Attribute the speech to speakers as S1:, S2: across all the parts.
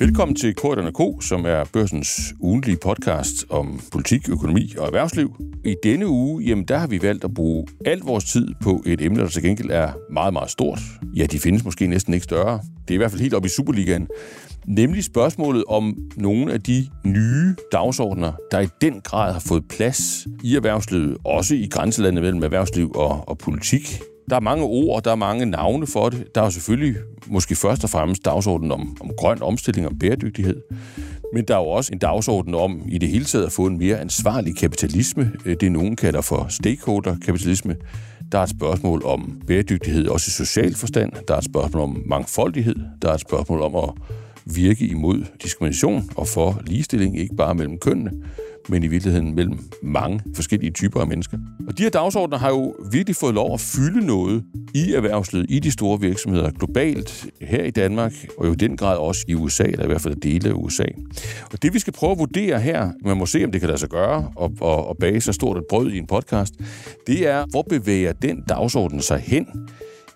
S1: Velkommen til Korterne K, som er børsens ugentlige podcast om politik, økonomi og erhvervsliv. I denne uge, jamen, der har vi valgt at bruge al vores tid på et emne, der til gengæld er meget, meget stort. Ja, de findes måske næsten ikke større. Det er i hvert fald helt op i Superligaen. Nemlig spørgsmålet om nogle af de nye dagsordner, der i den grad har fået plads i erhvervslivet, også i grænselandet mellem erhvervsliv og, og politik. Der er mange ord, der er mange navne for det. Der er selvfølgelig måske først og fremmest dagsordenen om, om grøn omstilling og bæredygtighed. Men der er jo også en dagsorden om i det hele taget at få en mere ansvarlig kapitalisme. Øh, det nogen kalder for stakeholder-kapitalisme. Der er et spørgsmål om bæredygtighed også i social forstand. Der er et spørgsmål om mangfoldighed. Der er et spørgsmål om at virke imod diskrimination og for ligestilling, ikke bare mellem kønnene, men i virkeligheden mellem mange forskellige typer af mennesker. Og de her dagsordner har jo virkelig fået lov at fylde noget i erhvervslivet, i de store virksomheder globalt, her i Danmark, og jo i den grad også i USA, eller i hvert fald dele af USA. Og det vi skal prøve at vurdere her, man må se, om det kan lade sig gøre, og, og, og bage så stort et brød i en podcast, det er, hvor bevæger den dagsorden sig hen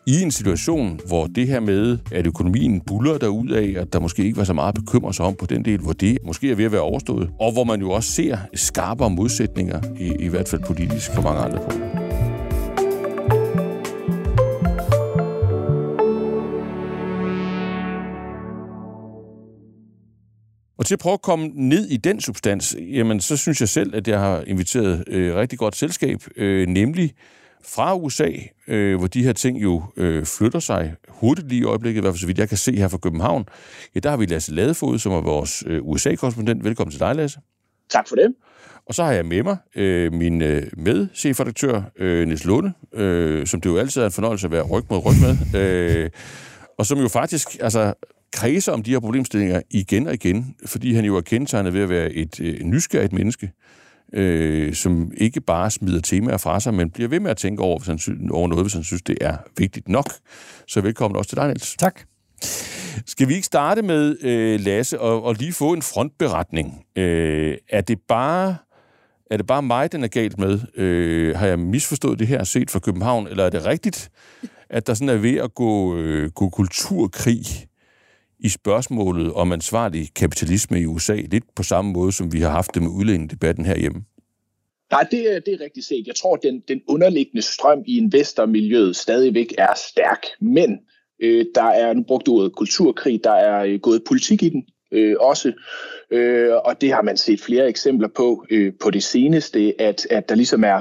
S1: i en situation, hvor det her med, at økonomien buller derud af, at der måske ikke var så meget bekymret sig om på den del, hvor det måske er ved at være overstået, og hvor man jo også ser skarpere modsætninger, i, i hvert fald politisk, for mange andre punkter. Og til at prøve at komme ned i den substans, jamen så synes jeg selv, at jeg har inviteret øh, rigtig godt selskab, øh, nemlig fra USA, øh, hvor de her ting jo øh, flytter sig hurtigt lige i øjeblikket, i hvert fald så vidt jeg kan se her fra København. Ja, der har vi Lasse Ladefod, som er vores øh, USA-korrespondent. Velkommen til dig, Lasse.
S2: Tak for det.
S1: Og så har jeg med mig øh, min øh, medchefredaktør, øh, Niels Lunde, øh, som det jo altid er en fornøjelse at være ryg mod ryg med, øh, og som jo faktisk altså, kredser om de her problemstillinger igen og igen, fordi han jo er kendetegnet ved at være et øh, nysgerrigt menneske, øh, som ikke bare smider temaer fra sig, men bliver ved med at tænke over, hvis han sy- over noget, hvis han synes, det er vigtigt nok. Så velkommen også til dig, Niels.
S3: Tak.
S1: Skal vi ikke starte med, øh, Lasse, og, og lige få en frontberetning? Øh, er det bare... Er det bare mig, den er galt med? Øh, har jeg misforstået det her set fra København, eller er det rigtigt, at der sådan er ved at gå, øh, gå kulturkrig i spørgsmålet om ansvarlig kapitalisme i USA, lidt på samme måde, som vi har haft det med udlændingedebatten herhjemme?
S2: Nej, det er, det er rigtigt set. Jeg tror, den, den underliggende strøm i investormiljøet stadigvæk er stærk, men øh, der er nu brugt ordet kulturkrig, der er øh, gået politik i den øh, også, øh, og det har man set flere eksempler på øh, på det seneste, at, at der ligesom er,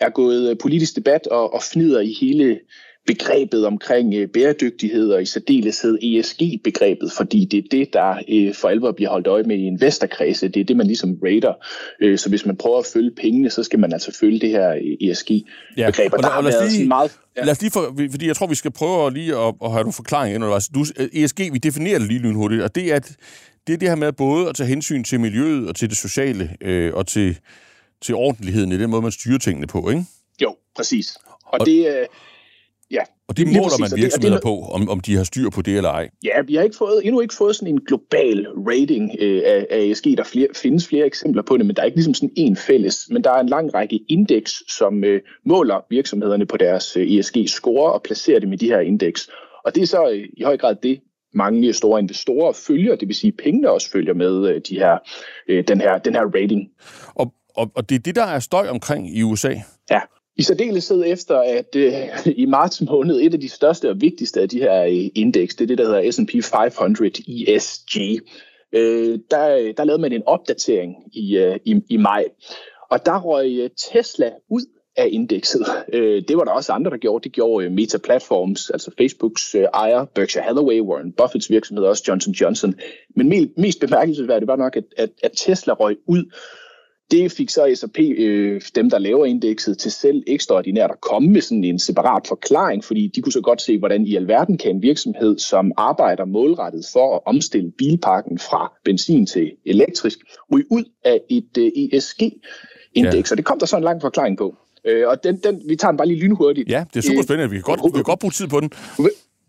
S2: er gået politisk debat og, og fnider i hele begrebet omkring øh, bæredygtighed og i særdeleshed ESG-begrebet, fordi det er det, der øh, for alvor bliver holdt øje med i investorkredse. Det er det, man ligesom rater. Øh, så hvis man prøver at følge pengene, så skal man altså følge det her ESG-begreb.
S1: Ja, og, og, og lad, os lige, meget, ja. lad os lige for, fordi jeg tror, vi skal prøve lige at, at have nogle forklaringer ind. Du, ESG, vi definerer det lige lynhurtigt, og det er, at det er det her med både at tage hensyn til miljøet og til det sociale øh, og til, til ordentligheden i den måde, man styrer tingene på, ikke?
S2: Jo, præcis. Og, og det...
S1: Og det måler man virksomheder det, det, på, om, om de har styr på det eller ej?
S2: Ja, vi har ikke fået, endnu ikke fået sådan en global rating øh, af, af ESG. Der flere, findes flere eksempler på det, men der er ikke ligesom sådan en fælles. Men der er en lang række indeks, som øh, måler virksomhederne på deres øh, ESG-score og placerer dem i de her indeks. Og det er så øh, i høj grad det, mange store investorer følger, det vil sige, pengene også følger med øh, de her, øh, den, her, den her rating.
S1: Og, og, og det er det, der er støj omkring i USA?
S2: Ja, i særdeleshed efter, at øh, i marts måned, et af de største og vigtigste af de her øh, indeks, det er det, der hedder S&P 500 ESG, øh, der, der lavede man en opdatering i, øh, i, i maj. Og der røg øh, Tesla ud af indekset. Øh, det var der også andre, der gjorde. Det gjorde øh, Meta Platforms, altså Facebooks øh, ejer, Berkshire Hathaway, Warren Buffetts virksomhed, også Johnson Johnson. Men mest bemærkelsesværdigt var nok, at, at, at Tesla røg ud det fik så S&P, øh, dem der laver indekset, til selv ekstraordinært at komme med sådan en separat forklaring, fordi de kunne så godt se, hvordan i alverden kan en virksomhed, som arbejder målrettet for at omstille bilparken fra benzin til elektrisk, ryge ud af et øh, ESG-indeks. Ja. Og det kom der så en lang forklaring på. Øh, og den, den, vi tager den bare lige lynhurtigt.
S1: Ja, det er super spændende. Vi kan godt, vi kan godt bruge tid på den.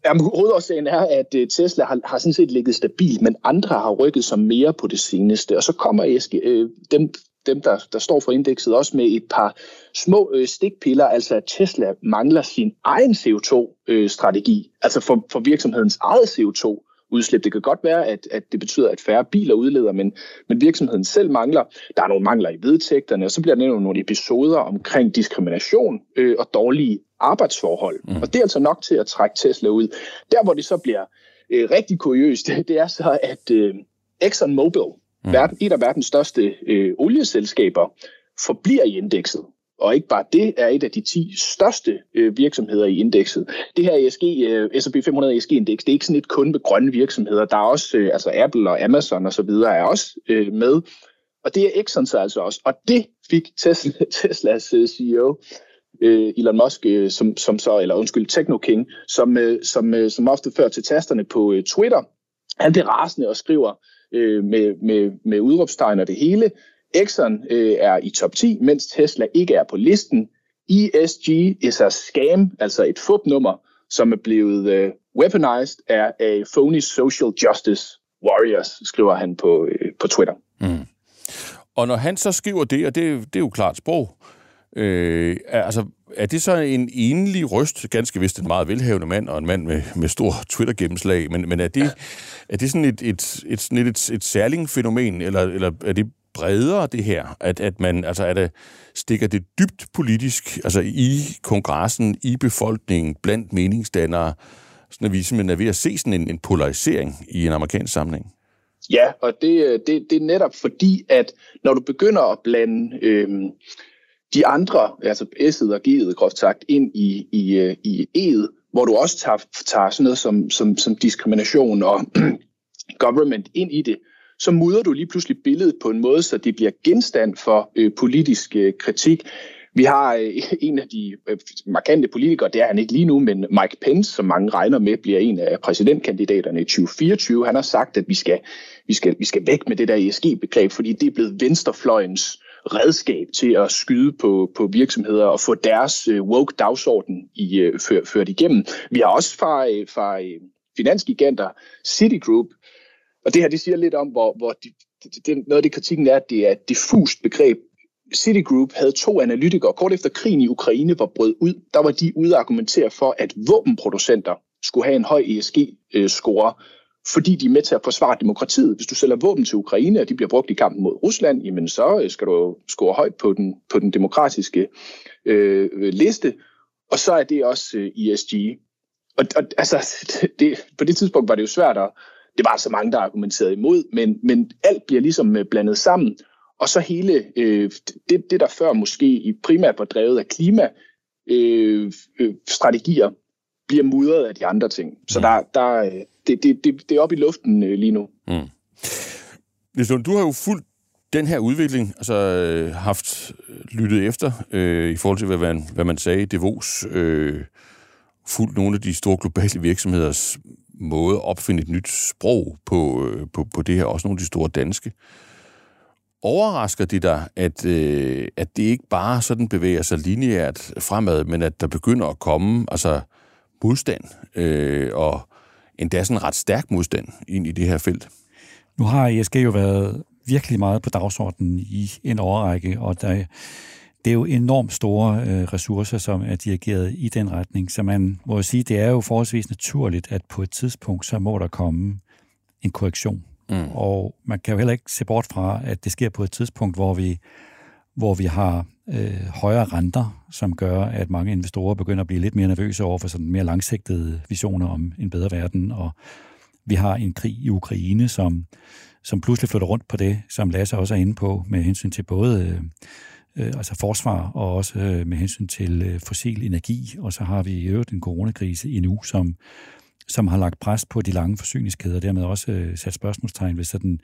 S2: Jamen, hovedårsagen er, at øh, Tesla har, har sådan set ligget stabilt, men andre har rykket sig mere på det seneste. Og så kommer ESG, øh, dem, dem, der, der står for indekset, også med et par små øh, stikpiller, altså at Tesla mangler sin egen CO2-strategi, øh, altså for, for virksomhedens eget CO2 udslip. Det kan godt være, at, at det betyder, at færre biler udleder, men, men virksomheden selv mangler. Der er nogle mangler i vedtægterne, og så bliver der nævnt nogle episoder omkring diskrimination øh, og dårlige arbejdsforhold. Mm. Og det er altså nok til at trække Tesla ud. Der, hvor det så bliver øh, rigtig kuriøst, det, det er så, at øh, ExxonMobil, mm. verden, et af verdens største øh, olieselskaber, forbliver i indekset. Og ikke bare det er et af de 10 største øh, virksomheder i indekset. Det her ESG, øh, S&P 500 ESG-indeks, det er ikke sådan et kun med grønne virksomheder. Der er også, øh, altså Apple og Amazon og så videre er også øh, med. Og det er Exxon så altså også. Og det fik Tesla, Teslas øh, CEO, øh, Elon Musk, øh, som, som så, eller undskyld, Techno King, som, øh, som, øh, som ofte fører til tasterne på øh, Twitter. Han bliver rasende og skriver øh, med, med, med udråbstegn og det hele, Exxon øh, er i top 10, mens Tesla ikke er på listen. ESG is a scam, altså et fupnummer, som er blevet øh, weaponized af, af phony social justice warriors, skriver han på, øh, på Twitter. Mm.
S1: Og når han så skriver det, og det, det er jo klart sprog, øh, Øh, altså, er det så en enlig røst, ganske vist en meget velhavende mand, og en mand med, med stor Twitter-gennemslag, men, men er det, er det sådan et, et, et, et, et, et særligt fænomen, eller, eller er det bredere, det her? At, at man, altså, er det, stikker det dybt politisk, altså i kongressen, i befolkningen, blandt meningsdannere, sådan at vi simpelthen er ved at se sådan en, en polarisering i en amerikansk sammenhæng?
S2: Ja, og det, øh, det, det er netop fordi, at når du begynder at blande Øh, de andre, altså S'et og G'et, groft sagt, ind i, i, øh, i E'et, hvor du også tager, tager sådan noget som, som, som diskrimination og government ind i det, så mudrer du lige pludselig billedet på en måde, så det bliver genstand for øh, politisk øh, kritik. Vi har øh, en af de øh, markante politikere, det er han ikke lige nu, men Mike Pence, som mange regner med, bliver en af præsidentkandidaterne i 2024. Han har sagt, at vi skal, vi skal, vi skal væk med det der ESG-begreb, fordi det er blevet venstrefløjens redskab til at skyde på, på virksomheder og få deres øh, woke dagsorden i, øh, før, ført igennem. Vi har også fra, øh, fra øh, finansgiganter Citigroup, og det her det siger lidt om, hvor, hvor de, det, det, noget af det kritikken er, at det er et diffust begreb. Citigroup havde to analytikere kort efter krigen i Ukraine var brød ud. Der var de ude at argumentere for, at våbenproducenter skulle have en høj ESG-score, øh, fordi de er med til at forsvare demokratiet. Hvis du sælger våben til Ukraine, og de bliver brugt i kampen mod Rusland, jamen så øh, skal du score højt på den, på den demokratiske øh, liste. Og så er det også øh, ESG. Og, og altså, det, på det tidspunkt var det jo svært at, det var så mange, der argumenterede imod, men, men alt bliver ligesom øh, blandet sammen. Og så hele øh, det, det, der før måske i primært var drevet af klima, øh, øh, strategier, bliver mudret af de andre ting. Så mm. der, der, øh, det, det, det, det er oppe i luften øh, lige nu. Mm.
S1: Nielsen, du har jo fulgt den her udvikling, altså øh, haft lyttet efter øh, i forhold til, hvad man, hvad man sagde i Devos, øh, fulgt nogle af de store globale virksomheders måde at opfinde et nyt sprog på, øh, på, på det her, også nogle af de store danske. Overrasker det dig, at, øh, at det ikke bare sådan bevæger sig lineært fremad, men at der begynder at komme altså, modstand, øh, og endda sådan ret stærk modstand ind i det her felt?
S3: Nu har ESG jo været virkelig meget på dagsordenen i en overrække, og der, det er jo enormt store øh, ressourcer, som er dirigeret i den retning. Så man må jo sige, det er jo forholdsvis naturligt, at på et tidspunkt, så må der komme en korrektion. Mm. Og man kan jo heller ikke se bort fra, at det sker på et tidspunkt, hvor vi, hvor vi har øh, højere renter, som gør, at mange investorer begynder at blive lidt mere nervøse over for sådan mere langsigtede visioner om en bedre verden. Og vi har en krig i Ukraine, som, som pludselig flytter rundt på det, som Lasse også er inde på, med hensyn til både... Øh, øh, altså forsvar, og også øh, med hensyn til øh, fossil energi. Og så har vi i øvrigt en coronakrise endnu, som, som har lagt pres på de lange forsyningskæder, og dermed også øh, sat spørgsmålstegn ved sådan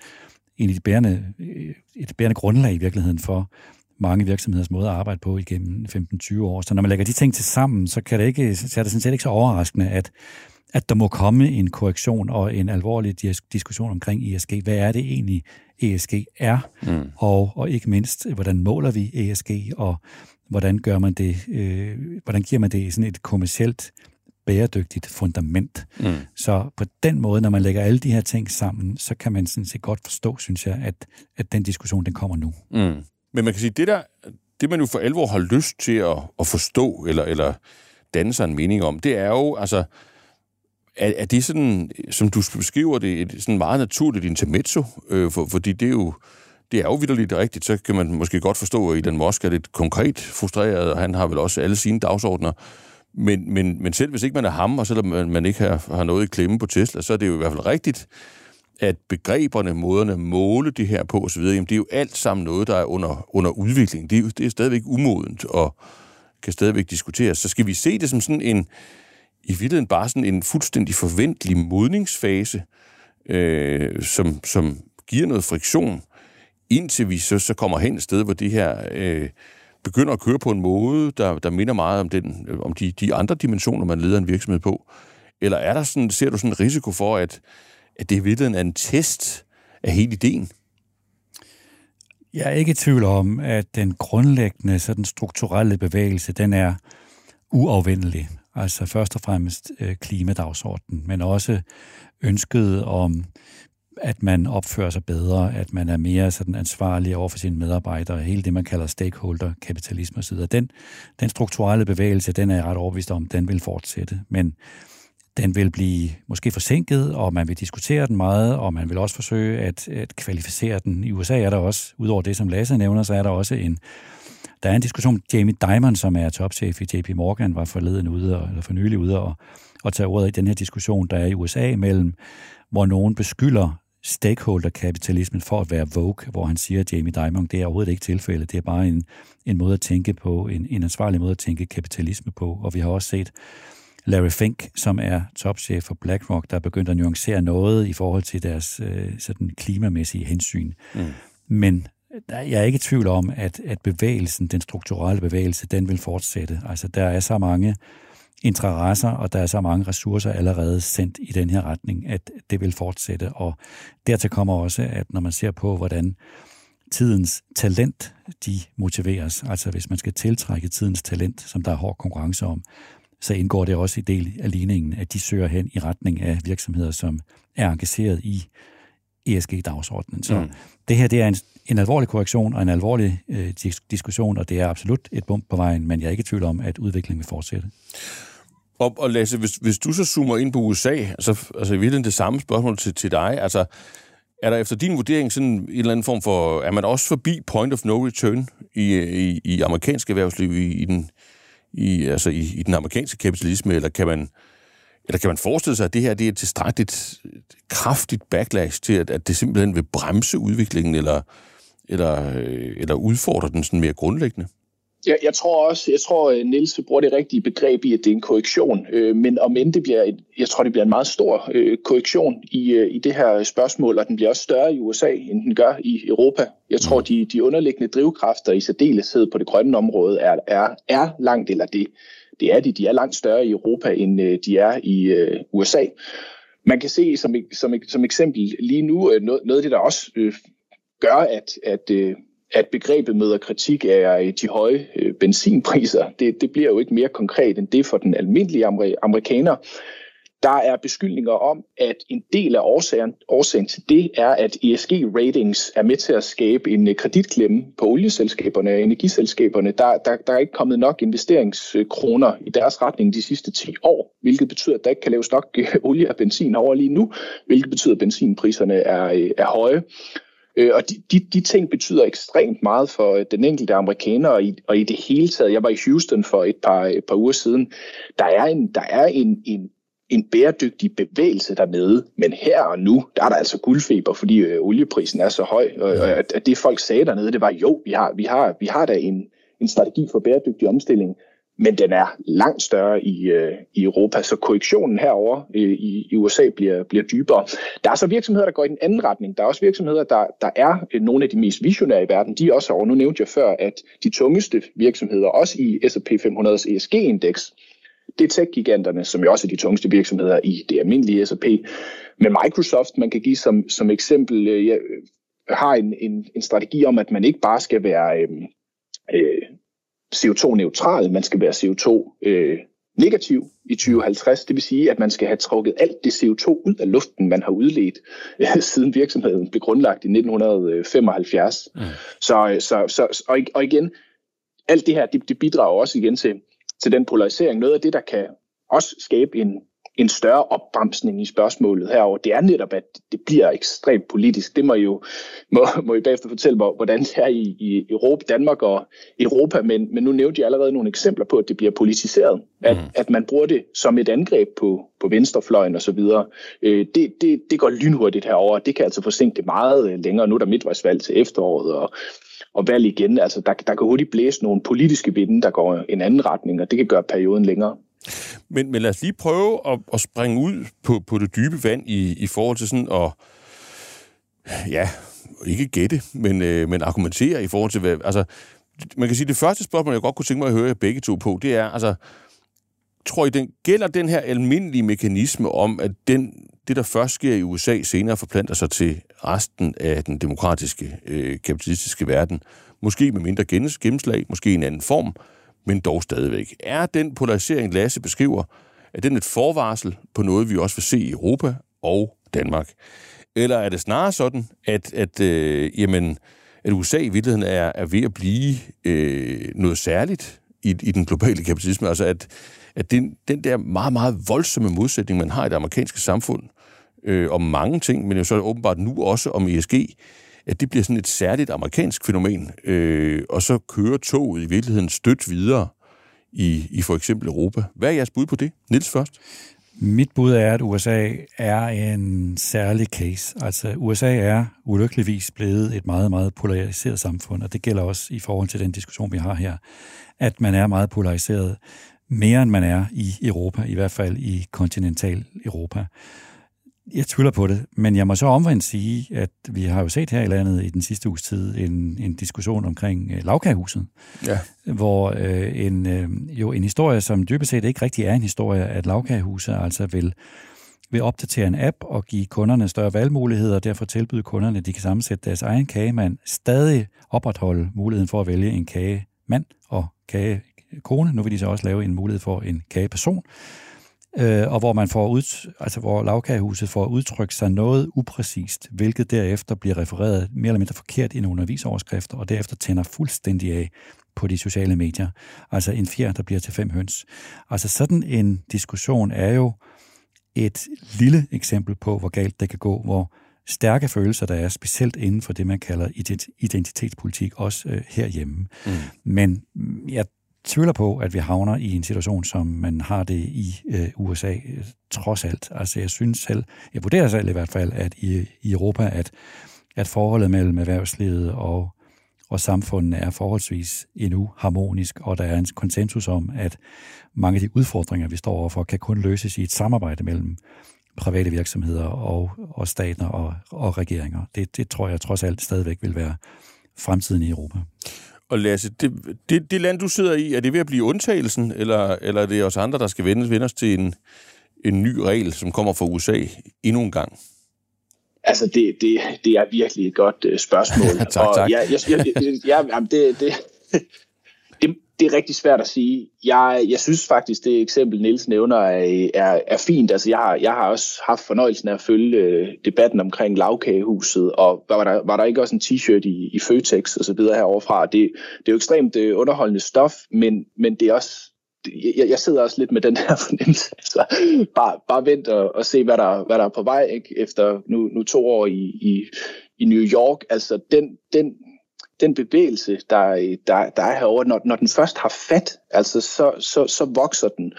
S3: en af de bærende, øh, et bærende grundlag i virkeligheden for mange virksomheders måde at arbejde på igennem 15-20 år. Så når man lægger de ting til sammen, så, kan det ikke, så er det sådan set ikke så overraskende, at at der må komme en korrektion og en alvorlig diskussion omkring ESG. Hvad er det egentlig, ESG er? Mm. Og, og ikke mindst, hvordan måler vi ESG, og hvordan gør man det, øh, hvordan giver man det sådan et kommercielt bæredygtigt fundament. Mm. Så på den måde, når man lægger alle de her ting sammen, så kan man sådan set godt forstå, synes jeg, at, at den diskussion, den kommer nu. Mm.
S1: Men man kan sige, det der, det man jo for alvor har lyst til at, at forstå, eller, eller danne sig en mening om, det er jo, altså, er, er det sådan, som du beskriver det, et sådan meget naturligt intermezzo? Øh, for, fordi det er jo, det er jo vidderligt rigtigt, så kan man måske godt forstå, at Elon Musk er lidt konkret frustreret, og han har vel også alle sine dagsordner. Men, men, men selv hvis ikke man er ham, og selvom man, man ikke har, har noget i klemme på Tesla, så er det jo i hvert fald rigtigt, at begreberne, måderne at måle det her på osv., jamen det er jo alt sammen noget, der er under, under udvikling. Det er, det er stadigvæk umodent og kan stadigvæk diskuteres. Så skal vi se det som sådan en, i virkeligheden bare sådan en fuldstændig forventelig modningsfase, øh, som, som giver noget friktion, indtil vi så, så kommer hen et sted, hvor det her øh, begynder at køre på en måde, der, der minder meget om, den, øh, om de, de andre dimensioner, man leder en virksomhed på? Eller er der sådan, ser du sådan en risiko for, at, at det i virkeligheden er en test af hele ideen?
S3: Jeg er ikke i tvivl om, at den grundlæggende sådan strukturelle bevægelse, den er uafvendelig. Altså først og fremmest øh, klimadagsordenen, men også ønsket om, at man opfører sig bedre, at man er mere sådan ansvarlig over for sine medarbejdere, hele det, man kalder stakeholder-kapitalisme osv. Den, den strukturelle bevægelse, den er jeg ret overbevist om, den vil fortsætte. Men den vil blive måske forsinket, og man vil diskutere den meget, og man vil også forsøge at, at kvalificere den. I USA er der også, udover det, som Lasse nævner, så er der også en, der er en diskussion, Jamie Dimon, som er topchef i JP Morgan, var forleden ude, eller for nylig ude og, og tage ordet i den her diskussion, der er i USA mellem, hvor nogen beskylder stakeholder-kapitalismen for at være vogue, hvor han siger, at Jamie Dimon, det er overhovedet ikke tilfældet. Det er bare en, en måde at tænke på, en, en ansvarlig måde at tænke kapitalisme på. Og vi har også set Larry Fink, som er topchef for BlackRock, der er begyndt at nuancere noget i forhold til deres øh, sådan klimamæssige hensyn. Mm. Men jeg er ikke i tvivl om, at, at bevægelsen, den strukturelle bevægelse, den vil fortsætte. Altså, der er så mange interesser, og der er så mange ressourcer allerede sendt i den her retning, at det vil fortsætte. Og dertil kommer også, at når man ser på, hvordan tidens talent, de motiveres, altså hvis man skal tiltrække tidens talent, som der er hård konkurrence om, så indgår det også i del af ligningen, at de søger hen i retning af virksomheder, som er engageret i ESG-dagsordenen. Så mm. det her det er en, en alvorlig korrektion og en alvorlig øh, diskussion, og det er absolut et bump på vejen, men jeg er ikke i tvivl om, at udviklingen vil fortsætte.
S1: Og, og Lasse, hvis, hvis du så zoomer ind på USA, altså, altså i virkeligheden det samme spørgsmål til, til dig, altså er der efter din vurdering sådan en eller anden form for, er man også forbi point of no return i, i, i amerikansk erhvervsliv, i, i den, i, altså i, i den amerikanske kapitalisme, eller kan man, eller kan man forestille sig, at det her det er et tilstrækkeligt kraftigt backlash til, at, at det simpelthen vil bremse udviklingen, eller, eller, øh, eller udfordre den sådan mere grundlæggende?
S2: Jeg, jeg tror også, jeg tror, øh, Niels bruger det rigtige begreb i, at det er en korrektion. Øh, men om end det bliver, et, jeg tror, det bliver en meget stor øh, korrektion i, øh, i det her spørgsmål, og den bliver også større i USA, end den gør i Europa. Jeg tror, mm. de, de underliggende drivkræfter i særdeleshed på det grønne område er, er, er langt, eller det, det er de, de er langt større i Europa, end øh, de er i øh, USA. Man kan se som, som, som eksempel lige nu, øh, noget, noget af det, der også øh, gør, at, at øh, at begrebet møder kritik af de høje øh, benzinpriser. Det, det bliver jo ikke mere konkret end det for den almindelige amerikaner. Der er beskyldninger om, at en del af årsagen, årsagen til det er, at ESG-ratings er med til at skabe en øh, kreditklemme på olieselskaberne og energiselskaberne. Der, der, der er ikke kommet nok investeringskroner i deres retning de sidste 10 år, hvilket betyder, at der ikke kan laves nok øh, olie og benzin over lige nu, hvilket betyder, at benzinpriserne er, er høje. Øh, og de, de, de ting betyder ekstremt meget for øh, den enkelte amerikaner, og i, og i det hele taget, jeg var i Houston for et par, et par uger siden, der er en, der er en, en, en bæredygtig bevægelse dernede, men her og nu, der er der altså guldfeber, fordi øh, olieprisen er så høj, og, og at det folk sagde dernede, det var, jo, vi har, vi har, vi har da en, en strategi for bæredygtig omstilling, men den er langt større i, øh, i Europa, så korrektionen herover øh, i, i USA bliver, bliver dybere. Der er så virksomheder, der går i den anden retning. Der er også virksomheder, der, der er øh, nogle af de mest visionære i verden. De er også over. Nu nævnte jeg før, at de tungeste virksomheder, også i S&P 500's ESG-indeks, det er tech-giganterne, som jo også er de tungeste virksomheder i det almindelige S&P. Men Microsoft, man kan give som, som eksempel, øh, har en, en, en strategi om, at man ikke bare skal være... Øh, øh, CO2-neutral, man skal være CO2 øh, negativ i 2050. Det vil sige, at man skal have trukket alt det CO2 ud af luften, man har udledt øh, siden virksomheden blev grundlagt i 1975. Mm. Så, så, så, og, og igen, alt det her, det, det bidrager også igen til, til den polarisering. Noget af det, der kan også skabe en, en større opbremsning i spørgsmålet herover. Det er netop, at det bliver ekstremt politisk. Det må I jo må, må I bagefter fortælle mig, hvordan det er i, i Europa, Danmark og Europa, men, men nu nævnte jeg allerede nogle eksempler på, at det bliver politiseret. At, mm. at man bruger det som et angreb på, på venstrefløjen osv. Øh, det, det, det går lynhurtigt herover. Det kan altså forsinke det meget længere. Nu er der midtvejsvalg til efteråret, og og valg igen. Altså, der, der kan hurtigt blæse nogle politiske vinde, der går en anden retning, og det kan gøre perioden længere.
S1: Men, men lad os lige prøve at, at springe ud på, på det dybe vand i, i forhold til sådan at, ja, ikke gætte, men, øh, men argumentere i forhold til, hvad, altså, man kan sige, det første spørgsmål, jeg godt kunne tænke mig at høre jer begge to på, det er, altså, tror I, den, gælder den her almindelige mekanisme om, at den, det, der først sker i USA, senere forplanter sig til resten af den demokratiske, øh, kapitalistiske verden, måske med mindre gennemslag, måske i en anden form, men dog stadigvæk. Er den polarisering, Lasse beskriver, er den et forvarsel på noget, vi også vil se i Europa og Danmark? Eller er det snarere sådan, at, at, øh, jamen, at USA i virkeligheden er, er ved at blive øh, noget særligt i, i den globale kapitalisme? Altså at, at den, den der meget, meget voldsomme modsætning, man har i det amerikanske samfund, øh, om mange ting, men jo så åbenbart nu også om ESG, at det bliver sådan et særligt amerikansk fænomen, øh, og så kører toget i virkeligheden stødt videre i, i for eksempel Europa. Hvad er jeres bud på det? Nils først.
S3: Mit bud er, at USA er en særlig case. Altså USA er ulykkeligvis blevet et meget, meget polariseret samfund, og det gælder også i forhold til den diskussion, vi har her, at man er meget polariseret mere end man er i Europa, i hvert fald i kontinental Europa. Jeg tvivler på det, men jeg må så omvendt sige, at vi har jo set her i landet i den sidste uges tid en, en diskussion omkring øh, lavkagehuset, ja. hvor øh, en, øh, jo en historie, som dybest set ikke rigtig er en historie, at lavkagehuset altså vil, vil opdatere en app og give kunderne større valgmuligheder, og derfor tilbyde kunderne, at de kan sammensætte deres egen kagemand, stadig opretholde muligheden for at vælge en kagemand og kage kone. Nu vil de så også lave en mulighed for en kageperson, øh, og hvor man får ud, altså hvor lavkagehuset får udtrykt sig noget upræcist, hvilket derefter bliver refereret mere eller mindre forkert i nogle avisoverskrifter, og derefter tænder fuldstændig af på de sociale medier. Altså en fjer, der bliver til fem høns. Altså sådan en diskussion er jo et lille eksempel på, hvor galt det kan gå, hvor stærke følelser, der er specielt inden for det, man kalder identitetspolitik, også øh, herhjemme. Mm. Men jeg tvivler på, at vi havner i en situation, som man har det i øh, USA, øh, trods alt. Altså jeg synes selv, jeg vurderer selv i hvert fald, at i, i Europa, at, at forholdet mellem erhvervslivet og, og samfundet er forholdsvis endnu harmonisk, og der er en konsensus om, at mange af de udfordringer, vi står overfor, kan kun løses i et samarbejde mellem private virksomheder og, og stater og, og regeringer. Det, det tror jeg trods alt stadigvæk vil være fremtiden i Europa.
S1: Og Lasse, det, det, det land, du sidder i, er det ved at blive undtagelsen, eller, eller er det os andre, der skal vende, vende os til en, en ny regel, som kommer fra USA endnu en gang?
S2: Altså, det, det, det er virkelig et godt uh, spørgsmål.
S1: tak, og tak.
S2: Jeg, jeg, jeg, jeg, jeg, jamen, det, det, det er rigtig svært at sige. Jeg, jeg synes faktisk, det eksempel, Niels nævner, er, er, er fint. Altså, jeg, har, jeg har også haft fornøjelsen af at følge øh, debatten omkring lavkagehuset, og var der, var der ikke også en t-shirt i, i Føtex og så videre heroverfra. Det, det er jo ekstremt øh, underholdende stof, men, men det er også jeg, jeg sidder også lidt med den her fornemmelse. Altså, bare, bare vent og, og se, hvad der, hvad der er på vej ikke? efter nu, nu to år i, i, i New York. Altså, den, den, den bevægelse, der, der, der er herovre, når, når den først har fat, altså så, så, så vokser den.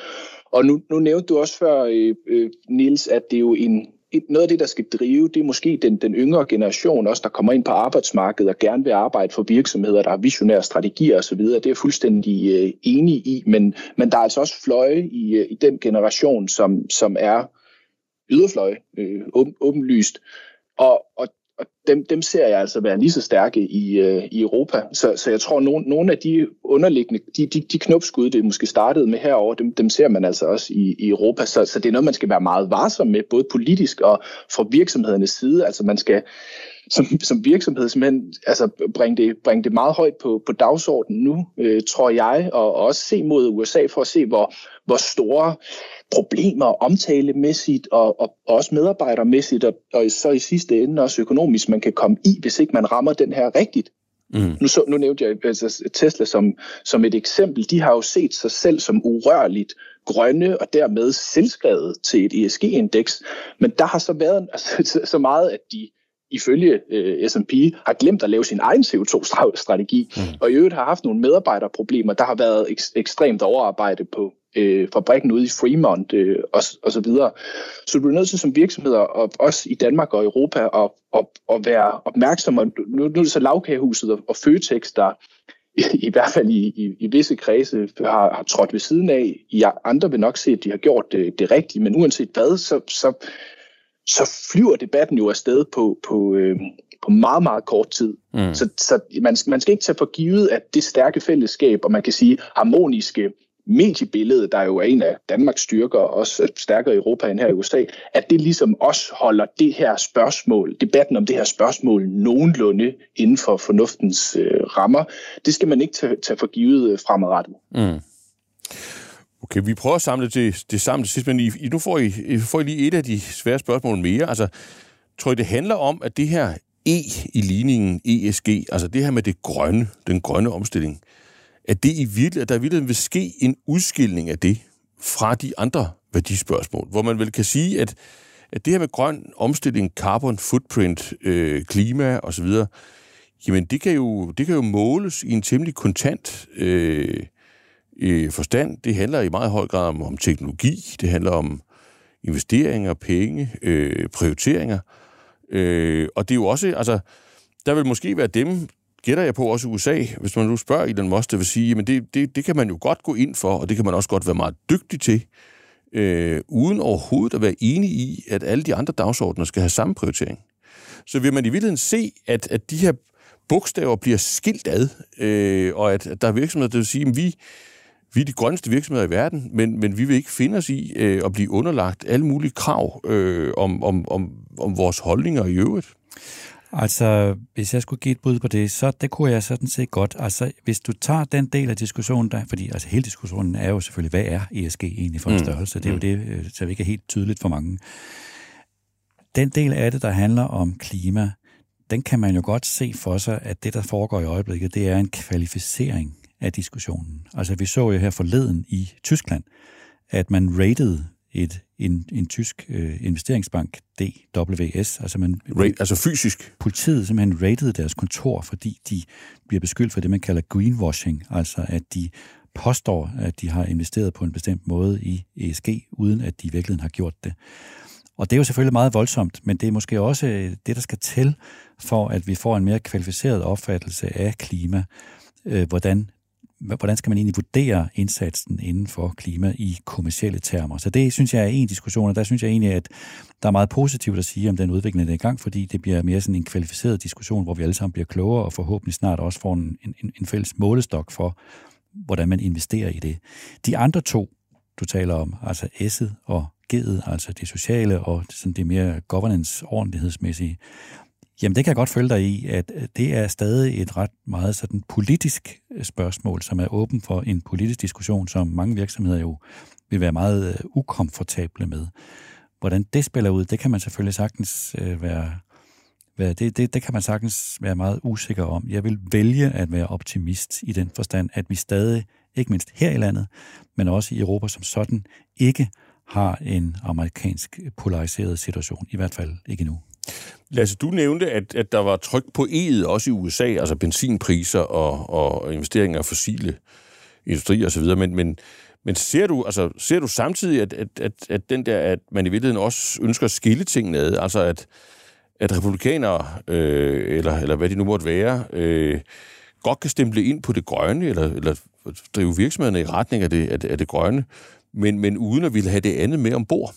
S2: Og nu, nu nævnte du også før, øh, øh Nils, at det er jo en, noget af det, der skal drive, det er måske den, den yngre generation også, der kommer ind på arbejdsmarkedet og gerne vil arbejde for virksomheder, der har visionære strategier osv. Det er jeg fuldstændig øh, enig i, men, men der er altså også fløje i, øh, i den generation, som, som er yderfløje, øh, åbenlyst. Og og dem, dem ser jeg altså være lige så stærke i, øh, i Europa. Så, så jeg tror, at nogle, nogle af de underliggende, de, de, de knopskud, det måske startede med herover, dem, dem ser man altså også i, i Europa. Så, så det er noget, man skal være meget varsom med, både politisk og fra virksomhedernes side. Altså man skal som, som virksomhedsmænd altså bringe, det, bringe det meget højt på, på dagsordenen nu, øh, tror jeg, og, og også se mod USA for at se, hvor, hvor store problemer omtalemæssigt og, og, og også medarbejdermæssigt, og, og så i sidste ende også økonomisk, man kan komme i, hvis ikke man rammer den her rigtigt. Mm. Nu, så, nu nævnte jeg altså, Tesla som, som et eksempel. De har jo set sig selv som urørligt grønne og dermed selvskrevet til et ESG-indeks. Men der har så været altså, så meget, at de ifølge øh, S&P har glemt at lave sin egen CO2-strategi, mm. og i øvrigt har haft nogle medarbejderproblemer. Der har været ek- ekstremt overarbejde på øh, fabrikken ude i Fremont øh, og, og så videre. Så du er nødt til som virksomheder, og også i Danmark og Europa, at, at, at være opmærksom. Og nu, nu er det så lavkagehuset og, og Føtex, der i, i hvert fald i, i, i visse kredse har, har trådt ved siden af. I andre vil nok se, at de har gjort det, det rigtige, men uanset hvad, så, så, så flyver debatten jo afsted på, på, øh, på meget, meget kort tid. Mm. Så, så man, man skal ikke tage for givet, at det stærke fællesskab, og man kan sige harmoniske mediebillede, der jo er en af Danmarks styrker, og også stærkere i Europa end her i USA, at det ligesom også holder det her spørgsmål, debatten om det her spørgsmål nogenlunde inden for fornuftens øh, rammer. Det skal man ikke tage, tage for givet øh, fremadrettet. Mm.
S1: Okay, vi prøver at samle det, det sammen til sidst, men I, nu får I, I får I lige et af de svære spørgsmål mere. Altså, tror I, det handler om, at det her E i ligningen ESG, altså det her med det grønne, den grønne omstilling, at, det i virkelig, at der virkelig vil ske en udskilning af det fra de andre værdispørgsmål, hvor man vel kan sige, at, at det her med grøn omstilling, carbon footprint, øh, klima osv., jamen det kan, jo, det kan jo måles i en temmelig kontant øh, øh, forstand. Det handler i meget høj grad om, om teknologi, det handler om investeringer, penge, øh, prioriteringer. Øh, og det er jo også, altså, der vil måske være dem, gætter jeg på også i USA, hvis man nu spørger Elon Musk, det vil sige, men det, det, det kan man jo godt gå ind for, og det kan man også godt være meget dygtig til, øh, uden overhovedet at være enig i, at alle de andre dagsordner skal have samme prioritering. Så vil man i virkeligheden se, at, at de her bogstaver bliver skilt ad, øh, og at, at der er virksomheder, der vil sige, at vi, vi er de grønneste virksomheder i verden, men, men vi vil ikke finde os i øh, at blive underlagt alle mulige krav øh, om, om, om, om vores holdninger i øvrigt.
S3: Altså, hvis jeg skulle give et bud på det, så det kunne jeg sådan set godt. Altså, hvis du tager den del af diskussionen, der, fordi altså, hele diskussionen er jo selvfølgelig, hvad er ESG egentlig for en mm. størrelse? Det er jo mm. det, øh, så vi ikke er helt tydeligt for mange. Den del af det, der handler om klima, den kan man jo godt se for sig, at det, der foregår i øjeblikket, det er en kvalificering af diskussionen. Altså, vi så jo her forleden i Tyskland, at man rated et, en, en tysk øh, investeringsbank, DWS.
S1: Altså, man, Rate, altså fysisk?
S3: Politiet simpelthen rated deres kontor, fordi de bliver beskyldt for det, man kalder greenwashing, altså at de påstår, at de har investeret på en bestemt måde i ESG, uden at de i virkeligheden har gjort det. Og det er jo selvfølgelig meget voldsomt, men det er måske også øh, det, der skal til, for at vi får en mere kvalificeret opfattelse af klima, øh, hvordan hvordan skal man egentlig vurdere indsatsen inden for klima i kommersielle termer. Så det synes jeg er en diskussion, og der synes jeg egentlig, at der er meget positivt at sige om den udvikling, der er i gang, fordi det bliver mere sådan en kvalificeret diskussion, hvor vi alle sammen bliver klogere og forhåbentlig snart også får en, en, en fælles målestok for, hvordan man investerer i det. De andre to, du taler om, altså S'et og G'et, altså det sociale og sådan det mere governance-ordentlighedsmæssige, Jamen det kan jeg godt følge dig i, at øh, det er stadig et ret meget sådan politisk øh, spørgsmål, som er åben for en politisk diskussion, som mange virksomheder jo vil være meget øh, ukomfortable med. Hvordan det spiller ud, det kan man selvfølgelig sagtens være, være det, det, det kan man sagtens være meget usikker om. Jeg vil vælge at være optimist i den forstand, at vi stadig, ikke mindst her i landet, men også i Europa som sådan, ikke har en amerikansk polariseret situation, i hvert fald ikke endnu.
S1: Lasse, du nævnte, at, at der var tryk på E'et også i USA, altså benzinpriser og, og investeringer i fossile industrier osv., men, men, men ser du, altså, ser du samtidig, at, at, at, at, den der, at man i virkeligheden også ønsker at skille tingene ad, altså at, at republikanere, øh, eller, eller hvad de nu måtte være, øh, godt kan stemple ind på det grønne, eller, eller drive virksomhederne i retning af det, af det, af det grønne, men, men uden at ville have det andet med ombord?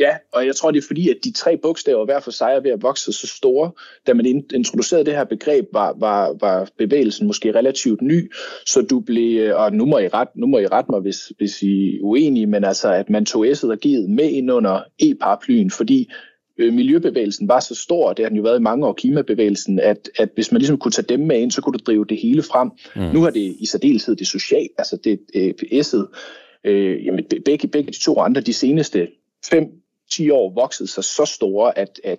S2: Ja, og jeg tror, det er fordi, at de tre bogstaver hver for sig er ved at vokse så store. Da man introducerede det her begreb, var, var, var bevægelsen måske relativt ny, så du blev, og nu må I ret, nu må I ret mig, hvis, hvis I er uenige, men altså, at man tog S'et og G'et med ind under e-paraplyen, fordi øh, miljøbevægelsen var så stor, og det har den jo været i mange år, klimabevægelsen, at, at hvis man ligesom kunne tage dem med ind, så kunne du drive det hele frem. Mm. Nu har det i særdeleshed det socialt, altså det øh, S'et, øh, jamen begge, begge de to andre, de seneste 5-10 år vokset sig så store, at, at,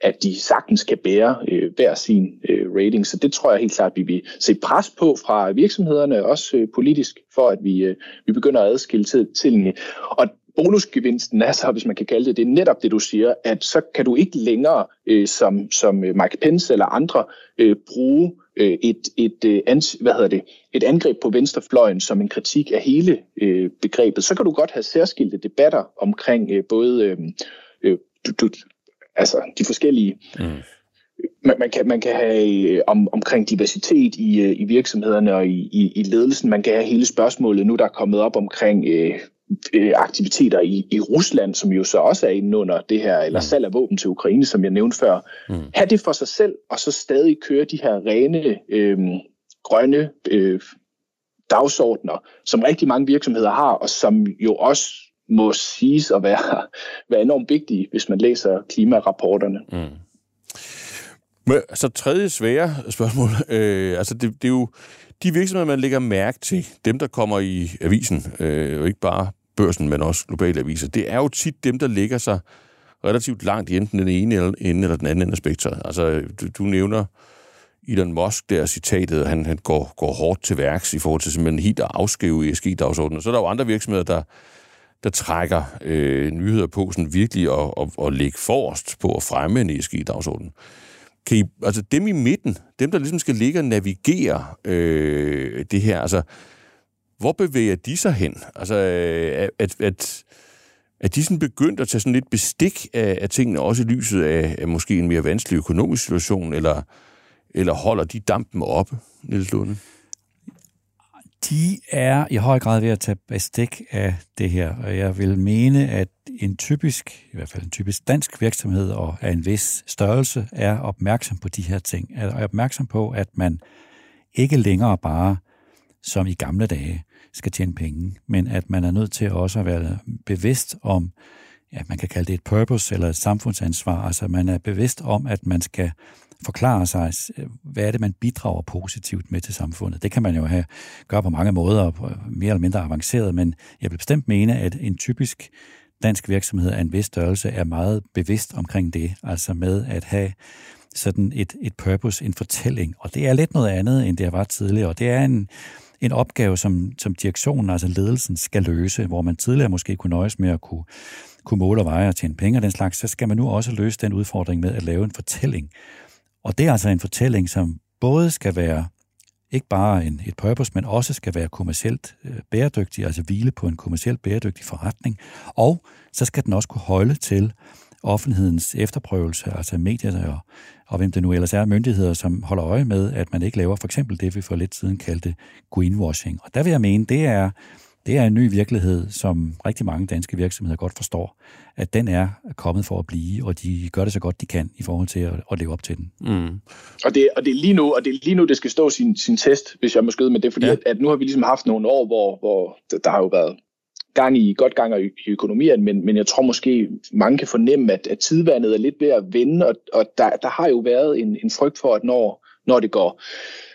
S2: at de sagtens kan bære øh, hver sin øh, rating. Så det tror jeg helt klart, at vi vil se pres på fra virksomhederne, også øh, politisk, for at vi, øh, vi begynder at adskille til, til Og bonusgevinsten er så, hvis man kan kalde det, det er netop det, du siger, at så kan du ikke længere, øh, som, som øh, Mike Pence eller andre, øh, bruge øh, et, et, øh, ans, hvad hedder det, et angreb på venstrefløjen som en kritik af hele øh, begrebet. Så kan du godt have særskilte debatter omkring øh, både øh, øh, du, du, altså de forskellige... Mm. Man, man, kan, man kan have øh, om, omkring diversitet i, i virksomhederne og i, i, i ledelsen. Man kan have hele spørgsmålet nu, der er kommet op omkring øh, øh, aktiviteter i, i Rusland, som jo så også er inde under det her, eller mm. salg af våben til Ukraine, som jeg nævnte før. Mm. Ha' det for sig selv, og så stadig køre de her rene, øh, grønne øh, dagsordner, som rigtig mange virksomheder har, og som jo også må siges at være, være enormt vigtige, hvis man læser klimarapporterne. Mm.
S1: Men, så tredje svære spørgsmål. Øh, altså det, det er jo de virksomheder, man lægger mærke til, dem der kommer i avisen, øh, og ikke bare børsen, men også globale aviser, det er jo tit dem, der ligger sig relativt langt i enten den ene ende eller den anden ende af spektret. Altså, du, du nævner Elon Musk der citatet, han, han går, går hårdt til værks i forhold til simpelthen helt at afskrive ESG-dagsordenen. Så er der jo andre virksomheder, der, der trækker øh, nyheder på sådan virkelig at, at, at lægge forrest på at fremme en ESG-dagsorden. Kan I, altså dem i midten, dem der ligesom skal ligge og navigere øh, det her, altså hvor bevæger de sig hen? Altså øh, at, at, at de sådan begyndt at tage sådan lidt bestik af, af tingene, også i lyset af, af måske en mere vanskelig økonomisk situation, eller, eller holder de dampen oppe, Niels Lunde?
S3: De er i høj grad ved at tage bestik af det her, og jeg vil mene, at en typisk, i hvert fald en typisk dansk virksomhed og af en vis størrelse, er opmærksom på de her ting. Er opmærksom på, at man ikke længere bare, som i gamle dage, skal tjene penge, men at man er nødt til også at være bevidst om, ja, man kan kalde det et purpose eller et samfundsansvar, altså man er bevidst om, at man skal forklare sig, øh, hvad er det, man bidrager positivt med til samfundet. Det kan man jo have, gøre på mange måder, øh, mere eller mindre avanceret, men jeg vil bestemt mene, at en typisk dansk virksomhed af en vis størrelse er meget bevidst omkring det, altså med at have sådan et, et purpose, en fortælling. Og det er lidt noget andet, end det har været tidligere. Og det er en, en opgave, som, som direktionen, altså ledelsen, skal løse, hvor man tidligere måske kunne nøjes med at kunne, kunne måle og veje og tjene penge og den slags, så skal man nu også løse den udfordring med at lave en fortælling og det er altså en fortælling, som både skal være ikke bare en, et purpose, men også skal være kommercielt øh, bæredygtig, altså hvile på en kommercielt bæredygtig forretning. Og så skal den også kunne holde til offentlighedens efterprøvelse, altså medierne og, og hvem det nu ellers er, myndigheder, som holder øje med, at man ikke laver for eksempel det, vi for lidt siden kaldte greenwashing. Og der vil jeg mene, det er det er en ny virkelighed, som rigtig mange danske virksomheder godt forstår, at den er kommet for at blive, og de gør det så godt de kan i forhold til at, at leve op til den. Mm.
S2: Og, det, og det er lige nu, og det er lige nu, det skal stå sin, sin test, hvis jeg må skyde med det, fordi ja. at, at nu har vi ligesom haft nogle år, hvor, hvor der har jo været gang i godt gang i økonomien, men, men jeg tror måske, mange kan fornemme, at, at tidvandet er lidt ved at vende, og, og der, der har jo været en, en frygt for, at når, når det går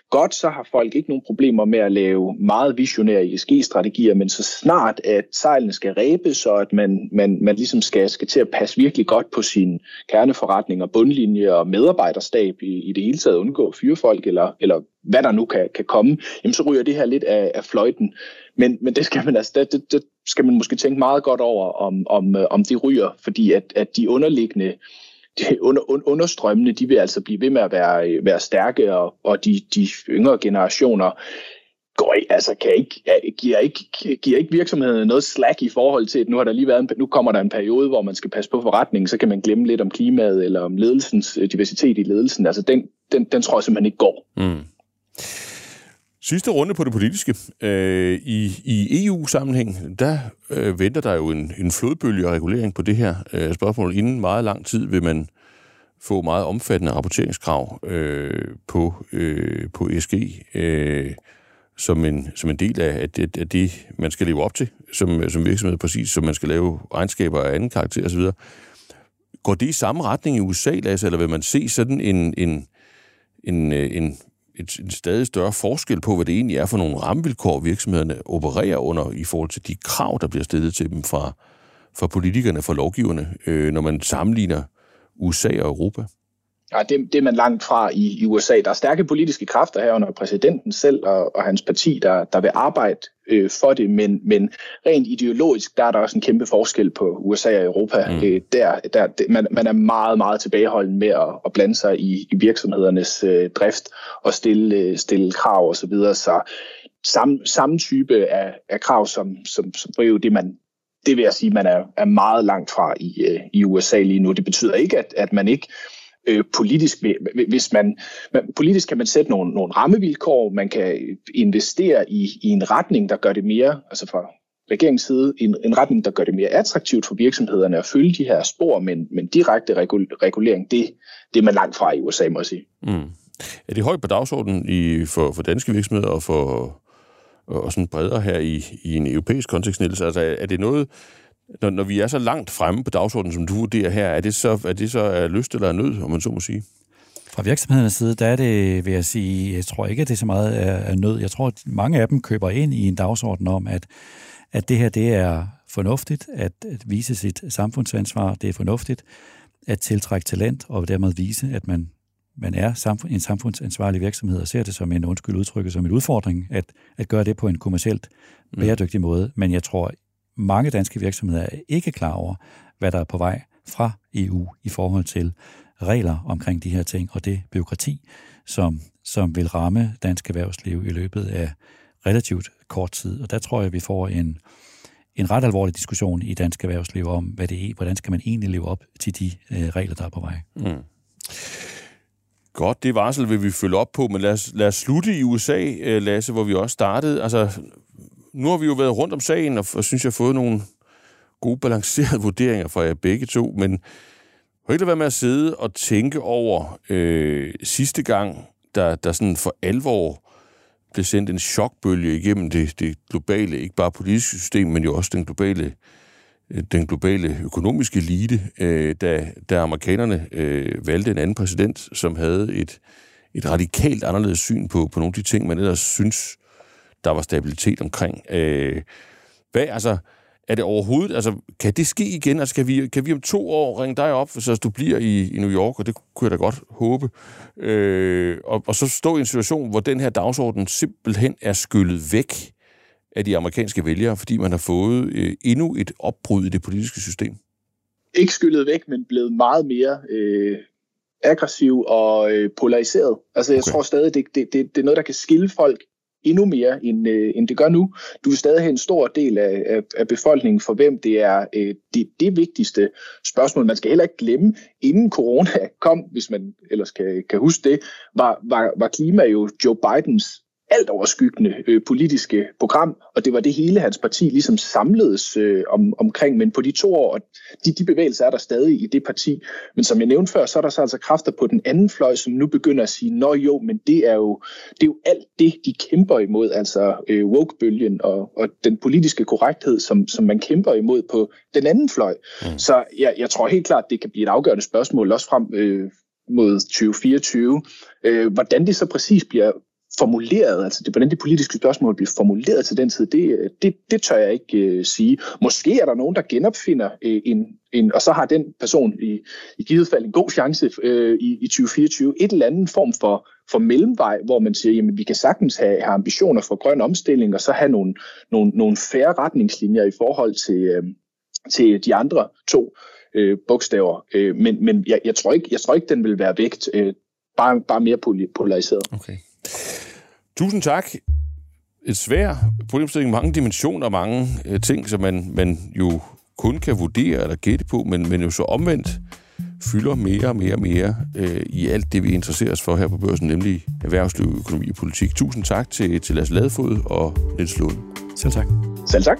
S2: godt, så har folk ikke nogen problemer med at lave meget visionære ESG-strategier, men så snart, at sejlene skal ræbes, og at man, man, man ligesom skal, skal til at passe virkelig godt på sin kerneforretning og bundlinje og medarbejderstab i, i det hele taget undgå fyrefolk, eller, eller hvad der nu kan, kan komme, jamen så ryger det her lidt af, af fløjten. Men, men det skal man altså, det, det, det skal man måske tænke meget godt over, om, om, øh, om det ryger, fordi at, at de underliggende under, understrømmene, de vil altså blive ved med at være, øh, være stærke, og, og de, de yngre generationer går ikke, altså kan ikke, giver, ikke, giver ikke virksomheden noget slack i forhold til, at nu, har der lige været en, nu kommer der en periode, hvor man skal passe på forretningen, så kan man glemme lidt om klimaet eller om ledelsens øh, diversitet i ledelsen. Altså den, den, den tror jeg simpelthen ikke går. Mm.
S1: Sidste runde på det politiske. Øh, I, I EU-sammenhæng, der øh, venter der jo en, en flodbølge og regulering på det her øh, spørgsmål. Inden meget lang tid vil man få meget omfattende rapporteringskrav øh, på, øh, på ESG øh, som, en, som en del af, at det, af det, man skal leve op til som, som virksomhed, præcis som man skal lave regnskaber af anden karakter osv. Går det i samme retning i USA, Lasse, eller vil man se sådan en, en, en, øh, en et, en stadig større forskel på, hvad det egentlig er for nogle rammevilkår, virksomhederne opererer under i forhold til de krav, der bliver stillet til dem fra, fra politikerne, fra lovgiverne, øh, når man sammenligner USA og Europa?
S2: Ja, det, det er man langt fra i, i USA. Der er stærke politiske kræfter her under præsidenten selv og, og hans parti, der, der vil arbejde øh, for det, men, men rent ideologisk, der er der også en kæmpe forskel på USA og Europa. Mm. Øh, der, der, det, man, man er meget, meget tilbageholden med at, at blande sig i, i virksomhedernes øh, drift og stille, øh, stille krav osv., så, videre. så samme, samme type af, af krav, som, som, som er jo det, man det vil jeg sige, man er, er meget langt fra i, øh, i USA lige nu. Det betyder ikke, at, at man ikke øh, Øh, politisk, hvis man, man, politisk kan man sætte nogle, nogle rammevilkår, man kan investere i, i en retning, der gør det mere, altså fra regeringens side, en, en retning, der gør det mere attraktivt for virksomhederne at følge de her spor, men, men direkte regulering, det, det er man langt fra i USA, må jeg sige. Mm.
S1: Er det højt på dagsordenen i, for, for danske virksomheder og for og sådan bredere her i, i en europæisk kontekst, Niels? Altså, er det noget, når, når vi er så langt fremme på dagsordenen, som du vurderer her, er det så, er det så er lyst eller er nød, om man så må sige?
S3: Fra virksomhedernes side, der er det, vil jeg sige, jeg tror ikke, at det er så meget af nød. Jeg tror, at mange af dem køber ind i en dagsorden om, at, at det her, det er fornuftigt at, at vise sit samfundsansvar. Det er fornuftigt at tiltrække talent og dermed vise, at man, man er samfund, en samfundsansvarlig virksomhed og ser det som en undskyld udtryk, som en udfordring at, at gøre det på en kommercielt mm. bæredygtig måde. Men jeg tror mange danske virksomheder er ikke klar over, hvad der er på vej fra EU i forhold til regler omkring de her ting, og det byråkrati, som, som vil ramme dansk erhvervsliv i løbet af relativt kort tid. Og der tror jeg, at vi får en, en ret alvorlig diskussion i dansk erhvervsliv om, hvad det er, hvordan skal man egentlig leve op til de øh, regler, der er på vej. Mm.
S1: Godt, det varsel vil vi følge op på, men lad os, lad os slutte i USA, øh, Lasse, hvor vi også startede. Altså, nu har vi jo været rundt om sagen, og, og synes, jeg har fået nogle gode balancerede vurderinger fra jer begge to, men har ikke være med at sidde og tænke over øh, sidste gang, der, der sådan for alvor blev sendt en chokbølge igennem det, det globale, ikke bare politiske system, men jo også den globale, øh, den globale økonomiske elite, øh, da, da amerikanerne øh, valgte en anden præsident, som havde et, et radikalt anderledes syn på, på nogle af de ting, man ellers synes der var stabilitet omkring. Øh, hvad, altså, er det overhovedet, altså, kan det ske igen? Altså, kan vi, kan vi om to år ringe dig op, så du bliver i, i New York, og det kunne jeg da godt håbe, øh, og, og så stå i en situation, hvor den her dagsorden simpelthen er skyllet væk af de amerikanske vælgere, fordi man har fået øh, endnu et opbrud i det politiske system?
S2: Ikke skyllet væk, men blevet meget mere øh, aggressiv og øh, polariseret. Altså, jeg okay. tror stadig, det, det, det, det er noget, der kan skille folk endnu mere, end, øh, end det gør nu. Du er stadig en stor del af, af, af befolkningen, for hvem det er øh, det, det vigtigste spørgsmål. Man skal heller ikke glemme, inden corona kom, hvis man ellers kan, kan huske det, var, var, var klima jo Joe Bidens alt overskyggende øh, politiske program, og det var det hele hans parti ligesom samledes øh, om, omkring, men på de to år, og de, de bevægelser er der stadig i det parti, men som jeg nævnte før, så er der så altså kræfter på den anden fløj, som nu begynder at sige, nå jo, men det er jo, det er jo alt det, de kæmper imod, altså øh, woke-bølgen og, og den politiske korrekthed, som, som man kæmper imod på den anden fløj. Mm. Så jeg, jeg tror helt klart, det kan blive et afgørende spørgsmål, også frem øh, mod 2024. Øh, hvordan det så præcis bliver formuleret, altså det, hvordan de politiske spørgsmål bliver formuleret til den tid, det, det, det tør jeg ikke øh, sige. Måske er der nogen, der genopfinder øh, en, en, og så har den person i, i givet fald en god chance øh, i, i 2024, et eller andet form for, for mellemvej, hvor man siger, jamen vi kan sagtens have, have ambitioner for grøn omstilling, og så have nogle, nogle, nogle færre retningslinjer i forhold til, øh, til de andre to øh, bogstaver. Øh, men men jeg, jeg, tror ikke, jeg tror ikke, den vil være vægt, øh, bare, bare mere polariseret.
S1: Okay. Tusind tak. Et svær problemstilling, mange dimensioner, mange øh, ting, som man, man jo kun kan vurdere eller gætte på, men, men jo så omvendt fylder mere og mere og mere øh, i alt det, vi interesserer os for her på børsen, nemlig erhvervsliv, økonomi og politik. Tusind tak til, til Lars Ladefod og Niels Lund.
S3: Selv tak.
S2: Selv tak.